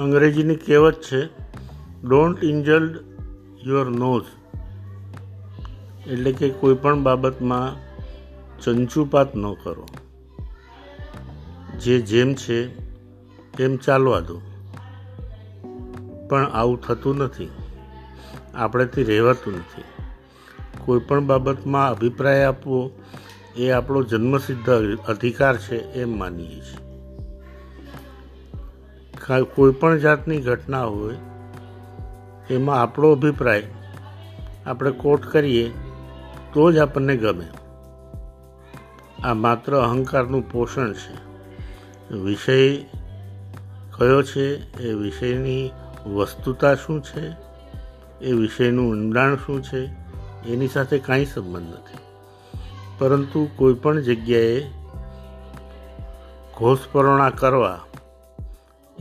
અંગ્રેજીની કહેવત છે don't ઇન્જલ્ડ your nose એટલે કે કોઈ પણ બાબતમાં ચંચુપાત ન કરો. જે જેમ છે, તેમ ચાલવા દો. પણ આવું થતું નથી. આપણેથી રહેવાતું નથી. કોઈપણ બાબતમાં અભિપ્રાય આપવો એ આપણો જન્મસિદ્ધ અધિકાર છે એમ માનીએ છીએ. કોઈ પણ જાતની ઘટના હોય, એમાં આપણો અભિપ્રાય આપણે કોટ કરીએ, તો જ આપણને ગમે. આ માત્ર અહંકારનું પોષણ છે. વિષય કયો છે? એ વિષયની વસ્તુતા શું છે? એ વિષયનું ઊંડાણ શું છે? એની સાથે કાંઈ સંબંધ નથી. પરંતુ કોઈ પણ જગ્યાએ ઘોષપરણા કરવા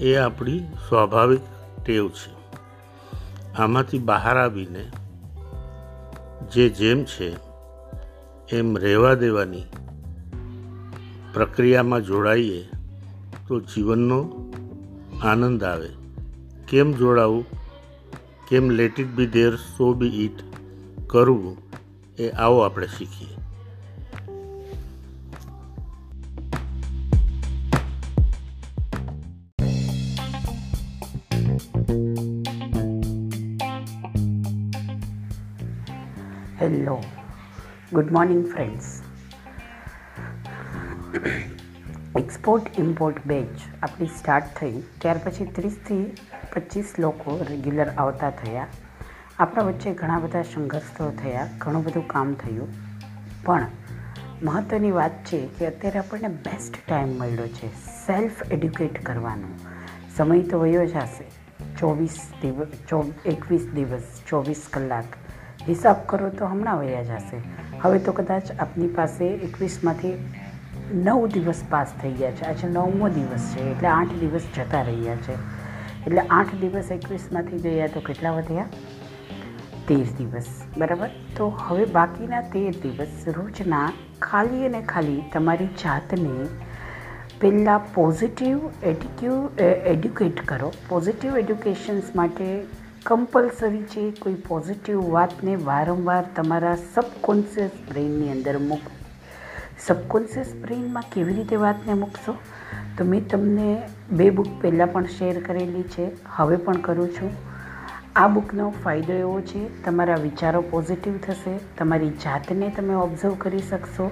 એ આપણી સ્વાભાવિક ટેવ છે. આમાંથી બહાર આવીને જે જેમ છે, એમ રહેવા દેવાની પ્રક્રિયામાં જોડાઈએ તો જીવનનો આનંદ આવે. કેમ જોડાવું? કેમ let it be there so be it કરવું એ આવો આપણે શીખીએ. Good morning friends export import batch આપણી સ્ટાર્ટ થઈ. ત્યાર પછી ત્રીસથી પચીસ લોકો રેગ્યુલર આવતા થયા. આપણા વચ્ચે ઘણા બધા સંઘર્ષો થયા, ઘણું બધું કામ થયું. પણ મહત્ત્વની વાત છે કે અત્યારે આપણને બેસ્ટ ટાઈમ મળ્યો છે સેલ્ફ એડ્યુકેટ કરવાનો. સમય તો વયો જ હશે ચોવીસ દિવસ ચો એકવીસ દિવસ, ચોવીસ કલાક. હિસાબ કરો તો હમણાં વયા જશે. હવે તો કદાચ આપની પાસે એકવીસમાંથી નવ દિવસ પાસ થઈ ગયા છે. આજે નવમો દિવસ છે, એટલે આઠ દિવસ જતા રહ્યા છે. એટલે આઠ દિવસ એકવીસમાંથી ગયા તો કેટલા વધ્યા? તેર દિવસ. બરાબર? તો હવે બાકીના તેર દિવસ રોજના ખાલી અને ખાલી તમારી જાતને પહેલાં પોઝિટિવ એટીક્યુ એડ્યુકેટ કરો. પોઝિટિવ એડ્યુકેશન્સ માટે કમ્પલસરી છે, કોઈ પોઝિટિવ વાતને વારંવાર તમારા સબકોન્શિયસ બ્રેઇનની અંદર મૂક. સબકોન્શિયસ બ્રેઇનમાં કેવી રીતે વાતને મૂકશો? તો મેં તમને બે બુક પહેલાં પણ શેર કરેલી છે, હવે પણ કરું છું. આ બુકનો ફાયદો એવો છે, તમારા વિચારો પોઝિટિવ થશે, તમારી જાતને તમે ઓબ્ઝર્વ કરી શકશો.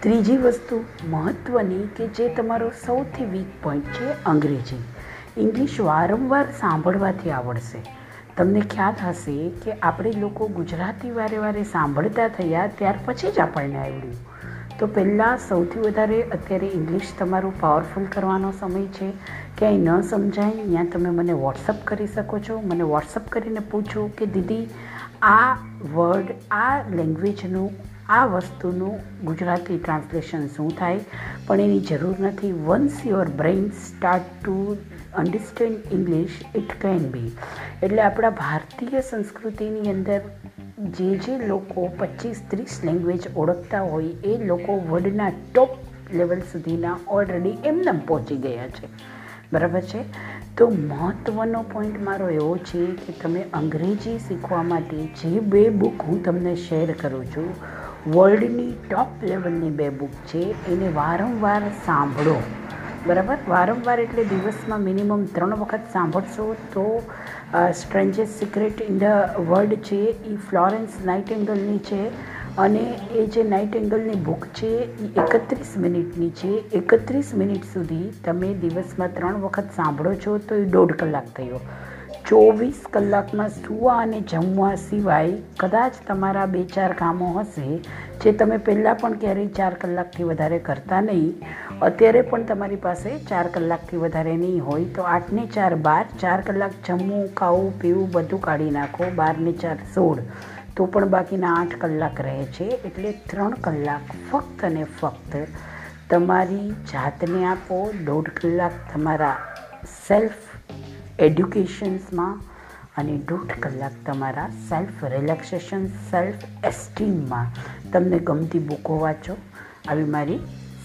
ત્રીજી વસ્તુ મહત્ત્વની કે જે તમારો સૌથી વીક પોઈન્ટ છે, અંગ્રેજી. ઇંગ્લિશ વારંવાર સાંભળવાથી આવડશે. તમને ખ્યાલ હશે કે આપણે લોકો ગુજરાતી વારે વારે સાંભળતા થયા ત્યાર પછી જ આપણને આવડ્યું. તો પહેલાં સૌથી વધારે અત્યારે ઇંગ્લિશ તમારું પાવરફુલ કરવાનો સમય છે. ક્યાંય ન સમજાય ત્યાં તમે મને વોટ્સઅપ કરી શકો છો. મને વોટ્સઅપ કરીને પૂછો કે દીદી, આ વર્ડ આ લેંગ્વેજનું આ વસ્તુનું ગુજરાતી ટ્રાન્સલેશન શું થાય? પણ એની જરૂર નથી. Once your brain start to understand English it can be એટલે આપણા ભારતીય સંસ્કૃતિની અંદર જે જે લોકો પચીસ ત્રીસ લેંગ્વેજ ઓળખતા હોય, એ લોકો વર્લ્ડના ટોપ લેવલ સુધીના ઓલરેડી એમને પહોંચી ગયા છે. બરાબર છે? તો મહત્ત્વનો પોઈન્ટ મારો એવો છે કે તમે અંગ્રેજી શીખવા માટે જે બે બુક હું તમને શેર કરું છું વર્લ્ડની ટોપ લેવલની બે બુક છે, એને વારંવાર સાંભળો. બરાબર? વારંવાર એટલે દિવસમાં મિનિમમ ત્રણ વખત સાંભળશો તો strangest secret in the world છે એ ફ્લોરેન્સ નાઇટ એંગલની છે, અને એ જે નાઇટ એંગલની બુક છે એ એકત્રીસ મિનિટની છે. એકત્રીસ મિનિટ સુધી તમે દિવસમાં ત્રણ વખત સાંભળો છો તો એ દોઢ કલાક થયો. ચોવીસ કલાકમાં સૂવા અને જમવા સિવાય કદાચ તમારા બે ચાર કામો હશે, જે તમે પહેલાં પણ ક્યારેય ચાર કલાકથી વધારે કરતા નહીં. અત્યારે પણ તમારી પાસે ચાર કલાકથી વધારે નહીં હોય, તો આઠને ચાર બાર, ચાર કલાક જમવું, ખાવું, પીવું બધું કાઢી નાખો, બારને ચાર સોળ. તો પણ બાકીના આઠ કલાક રહે છે, એટલે ત્રણ કલાક ફક્ત અને ફક્ત તમારી જાતને આપો, દોઢ કલાક તમારા સેલ્ફ એડ્યુકેશન્સમાં અને દોઢ કલાક તમારા સેલ્ફ રિલેક્સેશન સેલ્ફ એસ્ટીમમાં તમને ગમતી બુકો વાંચો. આવી મારી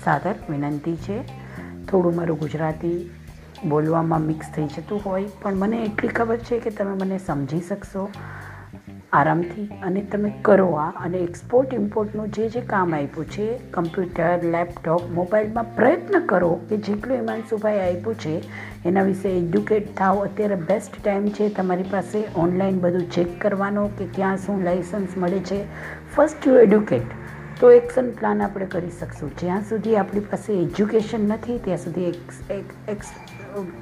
સાદર વિનંતી છે. થોડું મારું ગુજરાતી બોલવામાં મિક્સ થઈ જતું હોય, પણ મને એટલી ખબર છે કે તમે મને સમજી શકશો. આરામથી અને તમે કરો આ અને એક્સપોર્ટ ઇમ્પોર્ટનું જે જે કામ આપ્યું છે કમ્પ્યુટર લેપટોપ મોબાઈલમાં પ્રયત્ન કરો કે જેટલું હિમાંશુભાઈ આપ્યું છે, એના વિશે એડ્યુકેટ થાઓ. અત્યારે બેસ્ટ ટાઈમ છે તમારી પાસે ઓનલાઈન બધું ચેક કરવાનો કે ક્યાં શું લાઇસન્સ મળે છે. ફર્સ્ટ યુ એડ્યુકેટ તો એક્શન પ્લાન આપણે કરી શકશું. જ્યાં સુધી આપણી પાસે એજ્યુકેશન નથી, ત્યાં સુધી એક્સ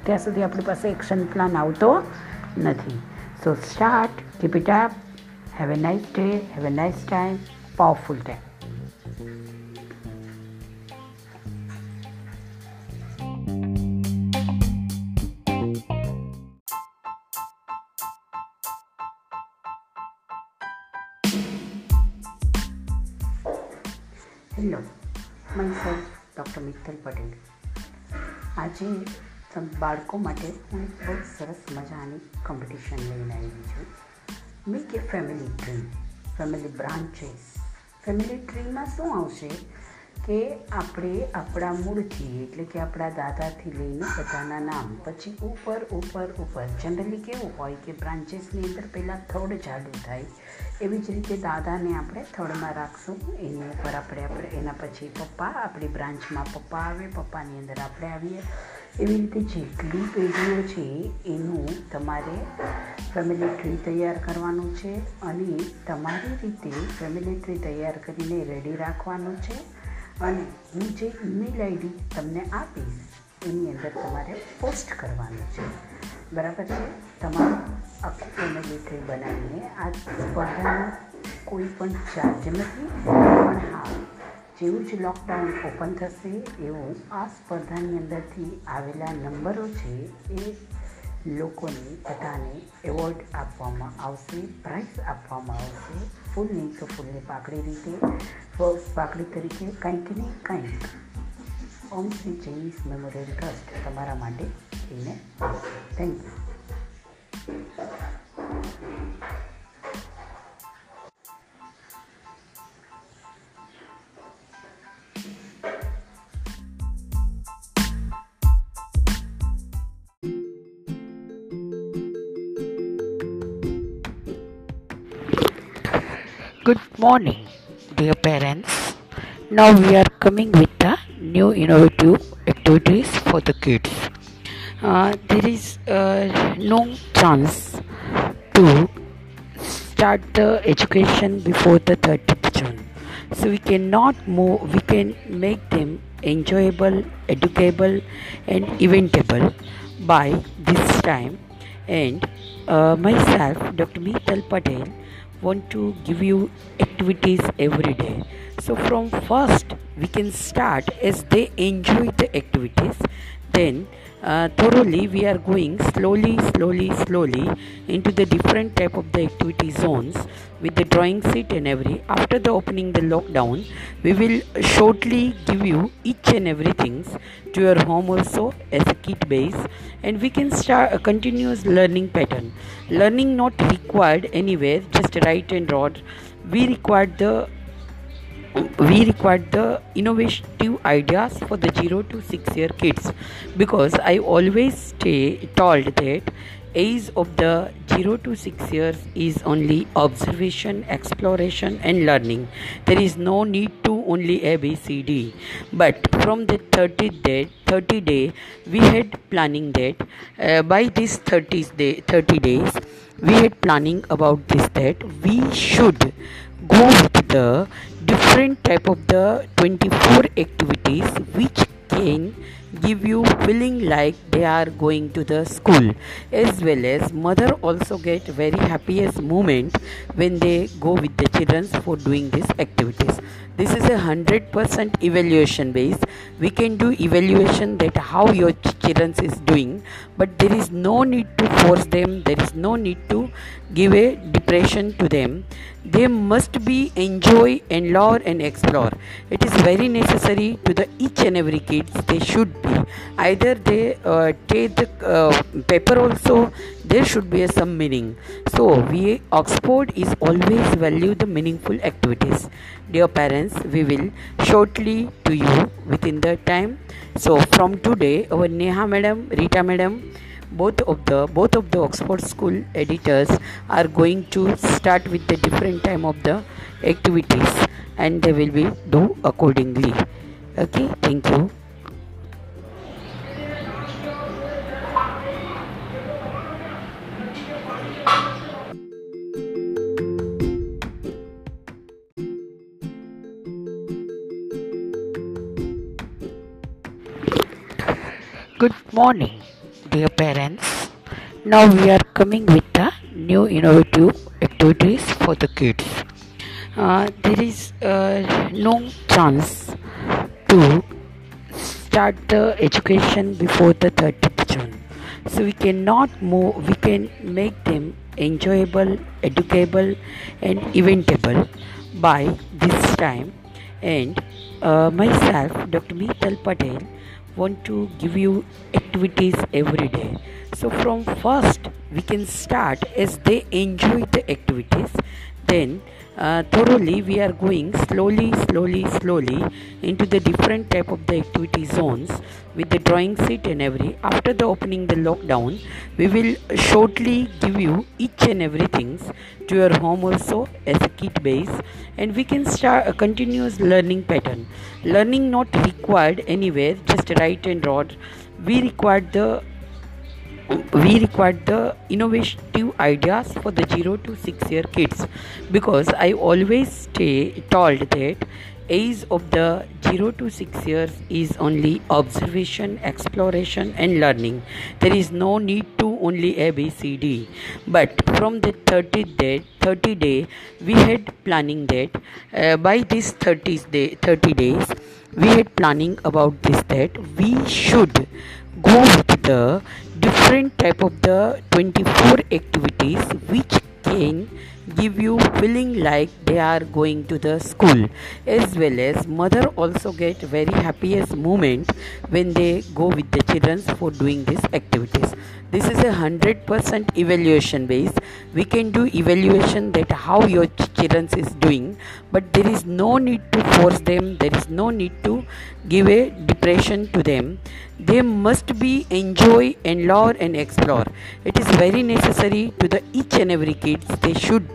ત્યાં સુધી આપણી પાસે એક્શન પ્લાન આવતો નથી. So start keep it up have a nice day have a nice time powerful time hello my self doctor Mittal Patel આજે બાળકો માટે હું એક બહુ સરસ મજાની કોમ્પિટિશન લઈને આવી છું make a family tree family branches family ટ્રીમાં શું આવશે કે આપણે આપણા મૂળથી, એટલે કે આપણા દાદાથી લઈને બધાના નામ, પછી ઉપર ઉપર ઉપર જનરલી કેવું હોય કે બ્રાન્ચીસની અંદર પહેલાં થર્ડ ચાલુ થાય, એવી જ રીતે દાદાને આપણે થર્ડમાં રાખશું, એની ઉપર આપણે આપણે, એના પછી પપ્પા, આપણી બ્રાન્ચમાં પપ્પા આવે, પપ્પાની અંદર આપણે આવીએ. એવી રીતે જેટલી પેઢીઓ છે, એનું તમારે ફેમિલી ટ્રી તૈયાર કરવાનું છે અને તમારી રીતે ફેમિલી ટ્રી તૈયાર કરીને રેડી રાખવાનું છે અને હું જે ઈમેલ આઈડી તમને આપીશ, એની અંદર તમારે પોસ્ટ કરવાનું છે. બરાબર છે? તમારું આખું ફેમિલી ટ્રી બનાવીને આ સ્પર્ધાનો કોઈ પણ ચાર્જ નથી. પણ હા, જેવું જ લોકડાઉન ઓપન થશે, એવું આ સ્પર્ધાની અંદરથી આવેલા નંબરો છે એ લોકોને બધાને એવોર્ડ આપવામાં આવશે પ્રાઇઝ આપવામાં આવશે ફૂલ નહીં તો ફૂલની પાકડી રીતે પાકડી તરીકે કંઈક ને કંઈક ઓમ શ્રી ચૈનીઝ મેમોરિયલ ટ્રસ્ટ તમારા માટે એને thank you morning, dear parents. Now we are coming with the new innovative activities for the kids. Uh, there is uh, no chance to start the education before the 30th June. So we cannot move, we can make them enjoyable, educable, and eventable by this time. And uh, myself, Dr. Mital Patel, want to give you activities every day. So from first we can start as they enjoy the activities. Then uh, thoroughly we are going slowly slowly slowly into the different type of the activity zones with the drawing sheet and every. After the opening the lockdown we will shortly give you each and everything to your home also as a kit base. And we can start a continuous learning pattern. Learning not required anywhere just write and draw we required the we required the innovative ideas for the 0 to 6 year kids. Because i always stay told that age of the 0 to 6 years is only observation exploration and learning. There is no need to only a b c d. But from the 30 day 30 day we had planning that uh, by this 30 day 30 days we had planning about this that we should go the different type of the 24 activities which can give you feeling like they are going to the school as well as mother also get very happiest moment when they go with the children for doing these activities. This is a 100% evaluation base we can do evaluation that how your children is doing but there is no need to force them there is no need to give a depression to them. They must be enjoy and learn and explore. It is very necessary to the each and every kids they should be. Either they uh, take the uh, paper also there should be some meaning. So we oxford is always value the meaningful activities. Dear parents we will shortly to you within the time. So from today our neha madam rita madam both of the both of the oxford school editors are going to start with the different time of the activities and they will be do accordingly. Okay thank you Good morning, dear parents. Now we are coming with the new innovative activities for the kids. Uh, there is uh, no chance to start the education before the 30th June. So we cannot move, we can make them enjoyable, educable, and eventable by this time. And uh, myself, Dr. Meetal Patel, want to give you activities every day. So from first we can start as they enjoy the activities. Then uh, thoroughly we are going slowly slowly slowly into the different type of the activity zones with the drawing sheet and every. After the opening the lockdown we will shortly give you each and everything to your home also as a kit base. And we can start a continuous learning pattern. Learning not required anywhere just write and draw we required the we required the innovative ideas for the 0 to 6 year kids. Because i always stay told that age of the 0 to 6 years is only observation exploration and learning. There is no need to only a b c d. But from the 30 day 30 day we had planning that uh, by this 30 day 30 days we had planning about this that we should go the different type of the 24 activities which can give you feeling like they are going to the school as well as mother also get very happiest moment when they go with the children for doing these activities. This is a 100% evaluation base we can do evaluation that how your children is doing but there is no need to force them there is no need to give a depression to them. They must be enjoy and learn and explore. It is very necessary to the each and every kids they should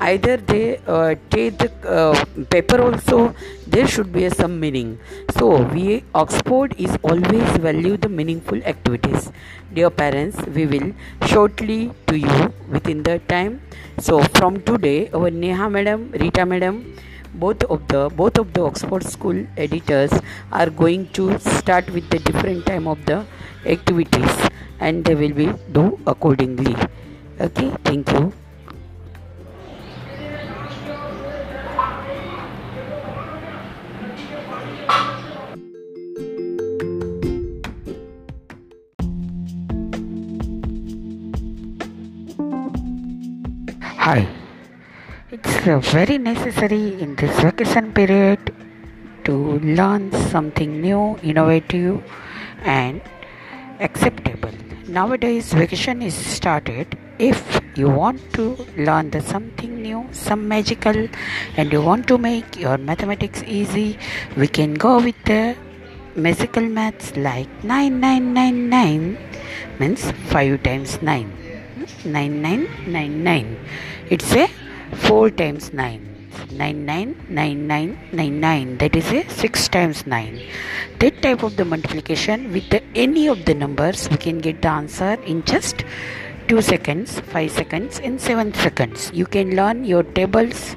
either they uh, take the uh, paper also there should be some meaning. So we oxford is always value the meaningful activities. Dear parents we will shortly to you within the time. So from today our neha madam rita madam both of the both of the oxford school editors are going to start with the different time of the activities and they will be do accordingly. Okay thank you Hi. It's uh, very necessary in this vacation period to learn something new, innovative, and acceptable. Nowadays, vacation is started. If you want to learn the something new, some magical, and you want to make your mathematics easy, we can go with the magical maths like 9999 means 5 times 9 9999 it's a 4 times 9 999999 that is a 6 times 9 that type of the multiplication with the, any of the numbers we can get the answer in just 2 seconds 5 seconds and 7 seconds. You can learn your tables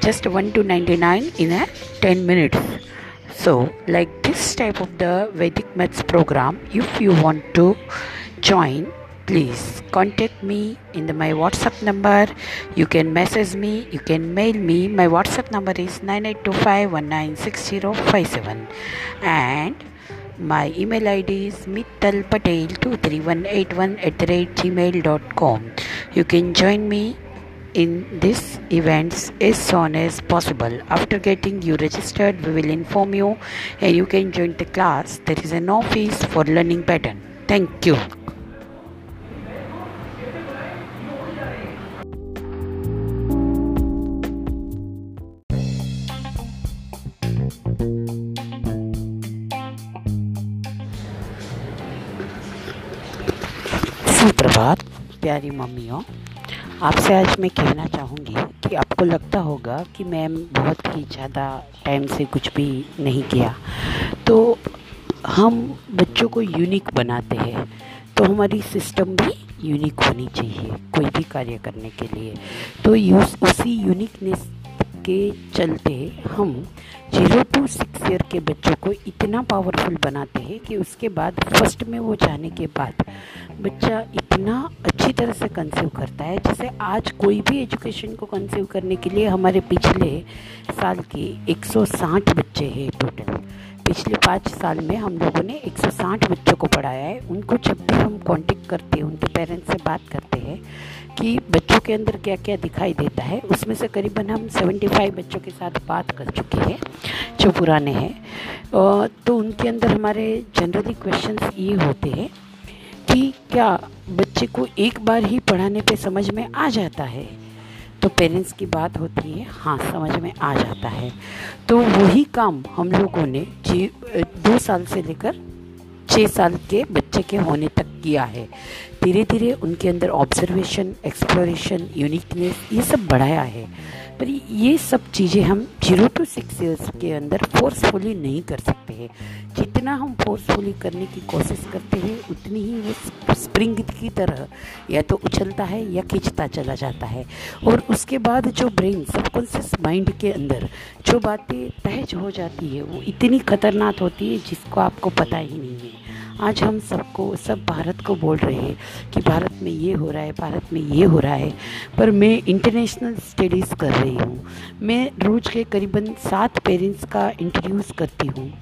just 1 to 99 in a 10 minutes. So like this type of the vedic maths program if you want to join please contact me in the, my whatsapp number you can message me you can mail me my whatsapp number is 9825196057 and my email id is mittalpatel23181 at the rate gmail.com you can join me in these events as soon as possible. After getting you registered, we will inform you and you can join the class. There is a no fees for learning pattern. Thank you. सुप्रभात प्यारी मम्मियों, आपसे आज मैं कहना चाहूँगी कि आपको लगता होगा कि मैम बहुत ही ज़्यादा टाइम से कुछ भी नहीं किया। तो हम बच्चों को यूनिक बनाते हैं तो हमारी सिस्टम भी यूनिक होनी चाहिए कोई भी कार्य करने के लिए। तो यूस, उसी यूनिकनेस के चलते हम ज़ीरो टू सिक्स ईयर के बच्चों को इतना पावरफुल बनाते हैं कि उसके बाद फ़र्स्ट में वो जाने के बाद बच्चा इतना अच्छी तरह से कंसीव करता है, जैसे आज कोई भी एजुकेशन को कंसीव करने के लिए हमारे पिछले साल के 160 बच्चे हैं टोटल पिछले पाँच साल में हम लोगों ने 160 बच्चों को पढ़ाया है। उनको जब भी हम कांटेक्ट करते हैं, उनके पेरेंट्स से बात करते हैं कि बच्चों के अंदर क्या क्या दिखाई देता है, उसमें से करीबन हम 75 बच्चों के साथ बात कर चुके हैं, जो पुराने हैं। तो उनके अंदर हमारे जनरली क्वेश्चंस ये होते हैं क्या बच्चे को एक बार ही पढ़ाने पे समझ में आ जाता है? तो पेरेंट्स की बात होती है हाँ समझ में आ जाता है। तो वही काम हम लोगों ने जी, दो साल से लेकर छः साल के बच्चे के होने तक किया है। धीरे धीरे उनके अंदर ऑब्जर्वेशन एक्सप्लोरेशन यूनिकनेस ये सब बढ़ाया है। पर ये सब चीज़ें हम ज़ीरो टू सिक्स ईयर्स के अंदर फोर्सफुली नहीं कर सकते हैं। जितना हम फोर्सफुली करने की कोशिश करते हैं, उतनी ही वो स्प्रिंग की तरह या तो उछलता है या खींचता चला जाता है। और उसके बाद जो ब्रेन सबकॉन्शियस माइंड के अंदर जो बातें तहज हो जाती है, वो इतनी खतरनाक होती है, जिसको आपको पता ही नहीं है। आज हम सबको, सब भारत को बोल रहे हैं कि भारत में ये हो रहा है, भारत में ये हो रहा है, पर मैं इंटरनेशनल स्टडीज़ कर रही हूँ। मैं रोज़ के करीबन सात पेरेंट्स का इंट्रोड्यूस करती हूँ।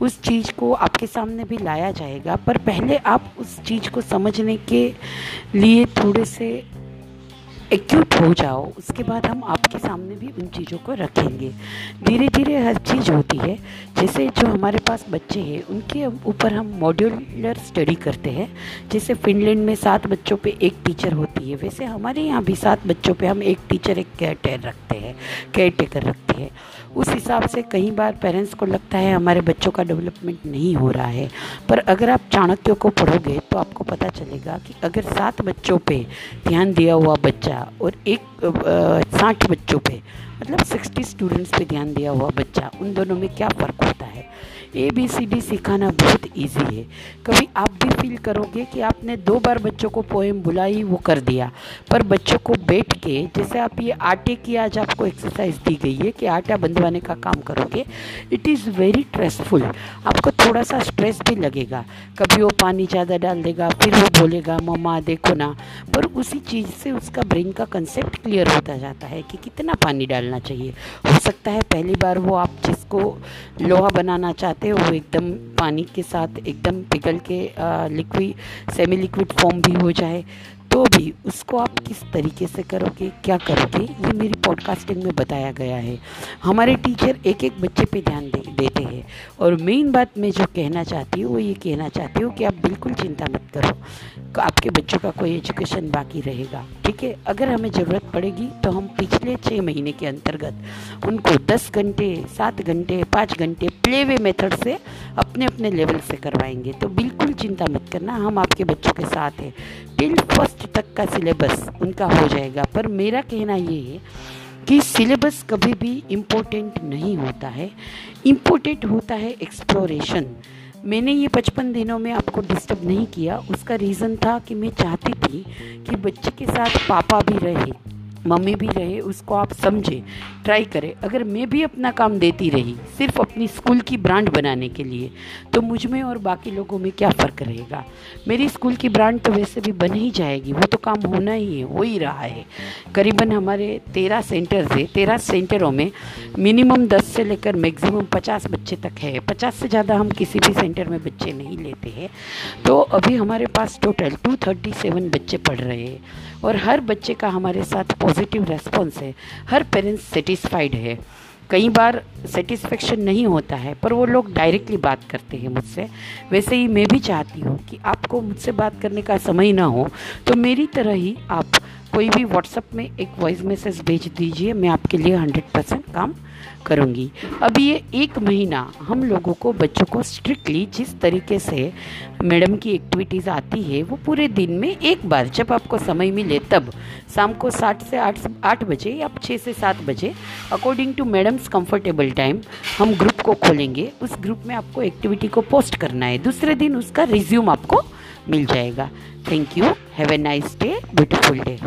उस चीज़ को आपके सामने भी लाया जाएगा, पर पहले आप उस चीज़ को समझने के लिए थोड़े से एक्यूट हो जाओ, उसके बाद हम आपके सामने भी उन चीज़ों को रखेंगे। धीरे धीरे हर चीज़ होती है। जैसे जो हमारे पास बच्चे हैं, उनके ऊपर हम मॉड्यूलर स्टडी करते हैं। जैसे फिनलैंड में सात बच्चों पे एक टीचर होती है, वैसे हमारे यहाँ भी सात बच्चों पे हम एक टीचर एक केयर टेर रखते हैं केयर टेकर रखते हैं। उस हिसाब से कई बार पेरेंट्स को लगता है हमारे बच्चों का डेवलपमेंट नहीं हो रहा है। पर अगर आप चाणक्य को पढ़ोगे तो आपको पता चलेगा कि अगर सात बच्चों पे ध्यान दिया हुआ बच्चा और एक साठ बच्चों पे। मतलब सिक्सटी स्टूडेंट्स पे ध्यान दिया हुआ बच्चा, उन दोनों में क्या फ़र्क होता है? ए बी सी डी सिखाना बहुत इजी है। कभी आप भी फील करोगे कि आपने दो बार बच्चों को पोएम बुलाई, वो कर दिया। पर बच्चों को बैठ के, जैसे आप ये आटे की आज आपको एक्सरसाइज दी गई है कि आटा बंधवाने का काम करोगे इट इज़ वेरी स्ट्रेसफुल आपको थोड़ा सा स्ट्रेस भी लगेगा। कभी वो पानी ज़्यादा डाल देगा, फिर वो बोलेगा, मम्मा, देखो ना। पर उसी चीज़ से उसका ब्रेन का कंसेप्ट क्लियर होता जाता है कि कितना पानी डालना चाहिए। हो सकता है पहली बार वो आप जिसको लोहा बनाना चाहते हो, वो एकदम पानी के साथ, एकदम पिघल के लिक्विड सेमी लिक्विड फॉर्म भी हो जाए। तो भी उसको आप किस तरीके से करोगे क्या करोगे ये मेरी पॉडकास्टिंग में बताया गया है। हमारे टीचर एक एक बच्चे पे ध्यान दे, देते हैं। और मेन बात मैं जो कहना चाहती हूँ वो ये कहना चाहती हूँ कि आप बिल्कुल चिंता मत करो। आपके बच्चों का कोई एजुकेशन बाकी रहेगा ठीक है? अगर हमें ज़रूरत पड़ेगी तो हम पिछले छः महीने के अंतर्गत उनको दस घंटे सात घंटे पाँच घंटे प्ले वे मेथड से अपने अपने लेवल से करवाएँगे। तो बिल्कुल चिंता मत करना हम आपके बच्चों के साथ हैं। टिल फ़र्स्ट तक का सिलेबस उनका हो जाएगा। पर मेरा कहना ये है कि सिलेबस कभी भी इम्पोर्टेंट नहीं होता है। इम्पोर्टेंट होता है एक्सप्लोरेशन मैंने ये पचपन दिनों में आपको डिस्टर्ब नहीं किया। उसका रीज़न था कि मैं चाहती थी कि बच्चे के साथ पापा भी रहे। मम्मी भी रहे, उसको आप समझें ट्राई करें। अगर मैं भी अपना काम देती रही, सिर्फ़ अपनी स्कूल की ब्रांड बनाने के लिए तो मुझमें और बाकी लोगों में क्या फ़र्क रहेगा? मेरी स्कूल की ब्रांड तो वैसे भी बन ही जाएगी, वो तो काम होना ही है, हो ही रहा है। करीबन हमारे तेरह सेंटर्स है, तेरह सेंटरों में मिनिमम दस से लेकर मैक्सिमम पचास बच्चे तक है। पचास से ज़्यादा हम किसी भी सेंटर में बच्चे नहीं लेते हैं। तो अभी हमारे पास टोटल टू थर्टी सेवन बच्चे पढ़ रहे हैं और हर बच्चे का हमारे साथ पॉजिटिव रेस्पॉन्स है, हर पेरेंट्स सेटिस्फाइड है। कई बार सेटिस्फेक्शन नहीं होता है, पर वो लोग डायरेक्टली बात करते हैं मुझसे। वैसे ही मैं भी चाहती हूँ कि आपको मुझसे बात करने का समय ना हो तो मेरी तरह ही आप कोई भी व्हाट्सअप में एक वॉइस मैसेज भेज दीजिए, मैं आपके लिए हंड्रेड परसेंट काम करूँगी। अब ये एक महीना हम लोगों को, बच्चों को स्ट्रिक्टली जिस तरीके से मैडम की एक्टिविटीज़ आती है, वो पूरे दिन में एक बार, जब आपको समय मिले तब। शाम को सात से आठ आठ बजे या छः से सात बजे according to madam's comfortable time हम ग्रुप को खोलेंगे। उस ग्रुप में आपको एक्टिविटी को पोस्ट करना है। दूसरे दिन उसका रिज्यूम आपको मिल जाएगा। Thank you have a nice day beautiful day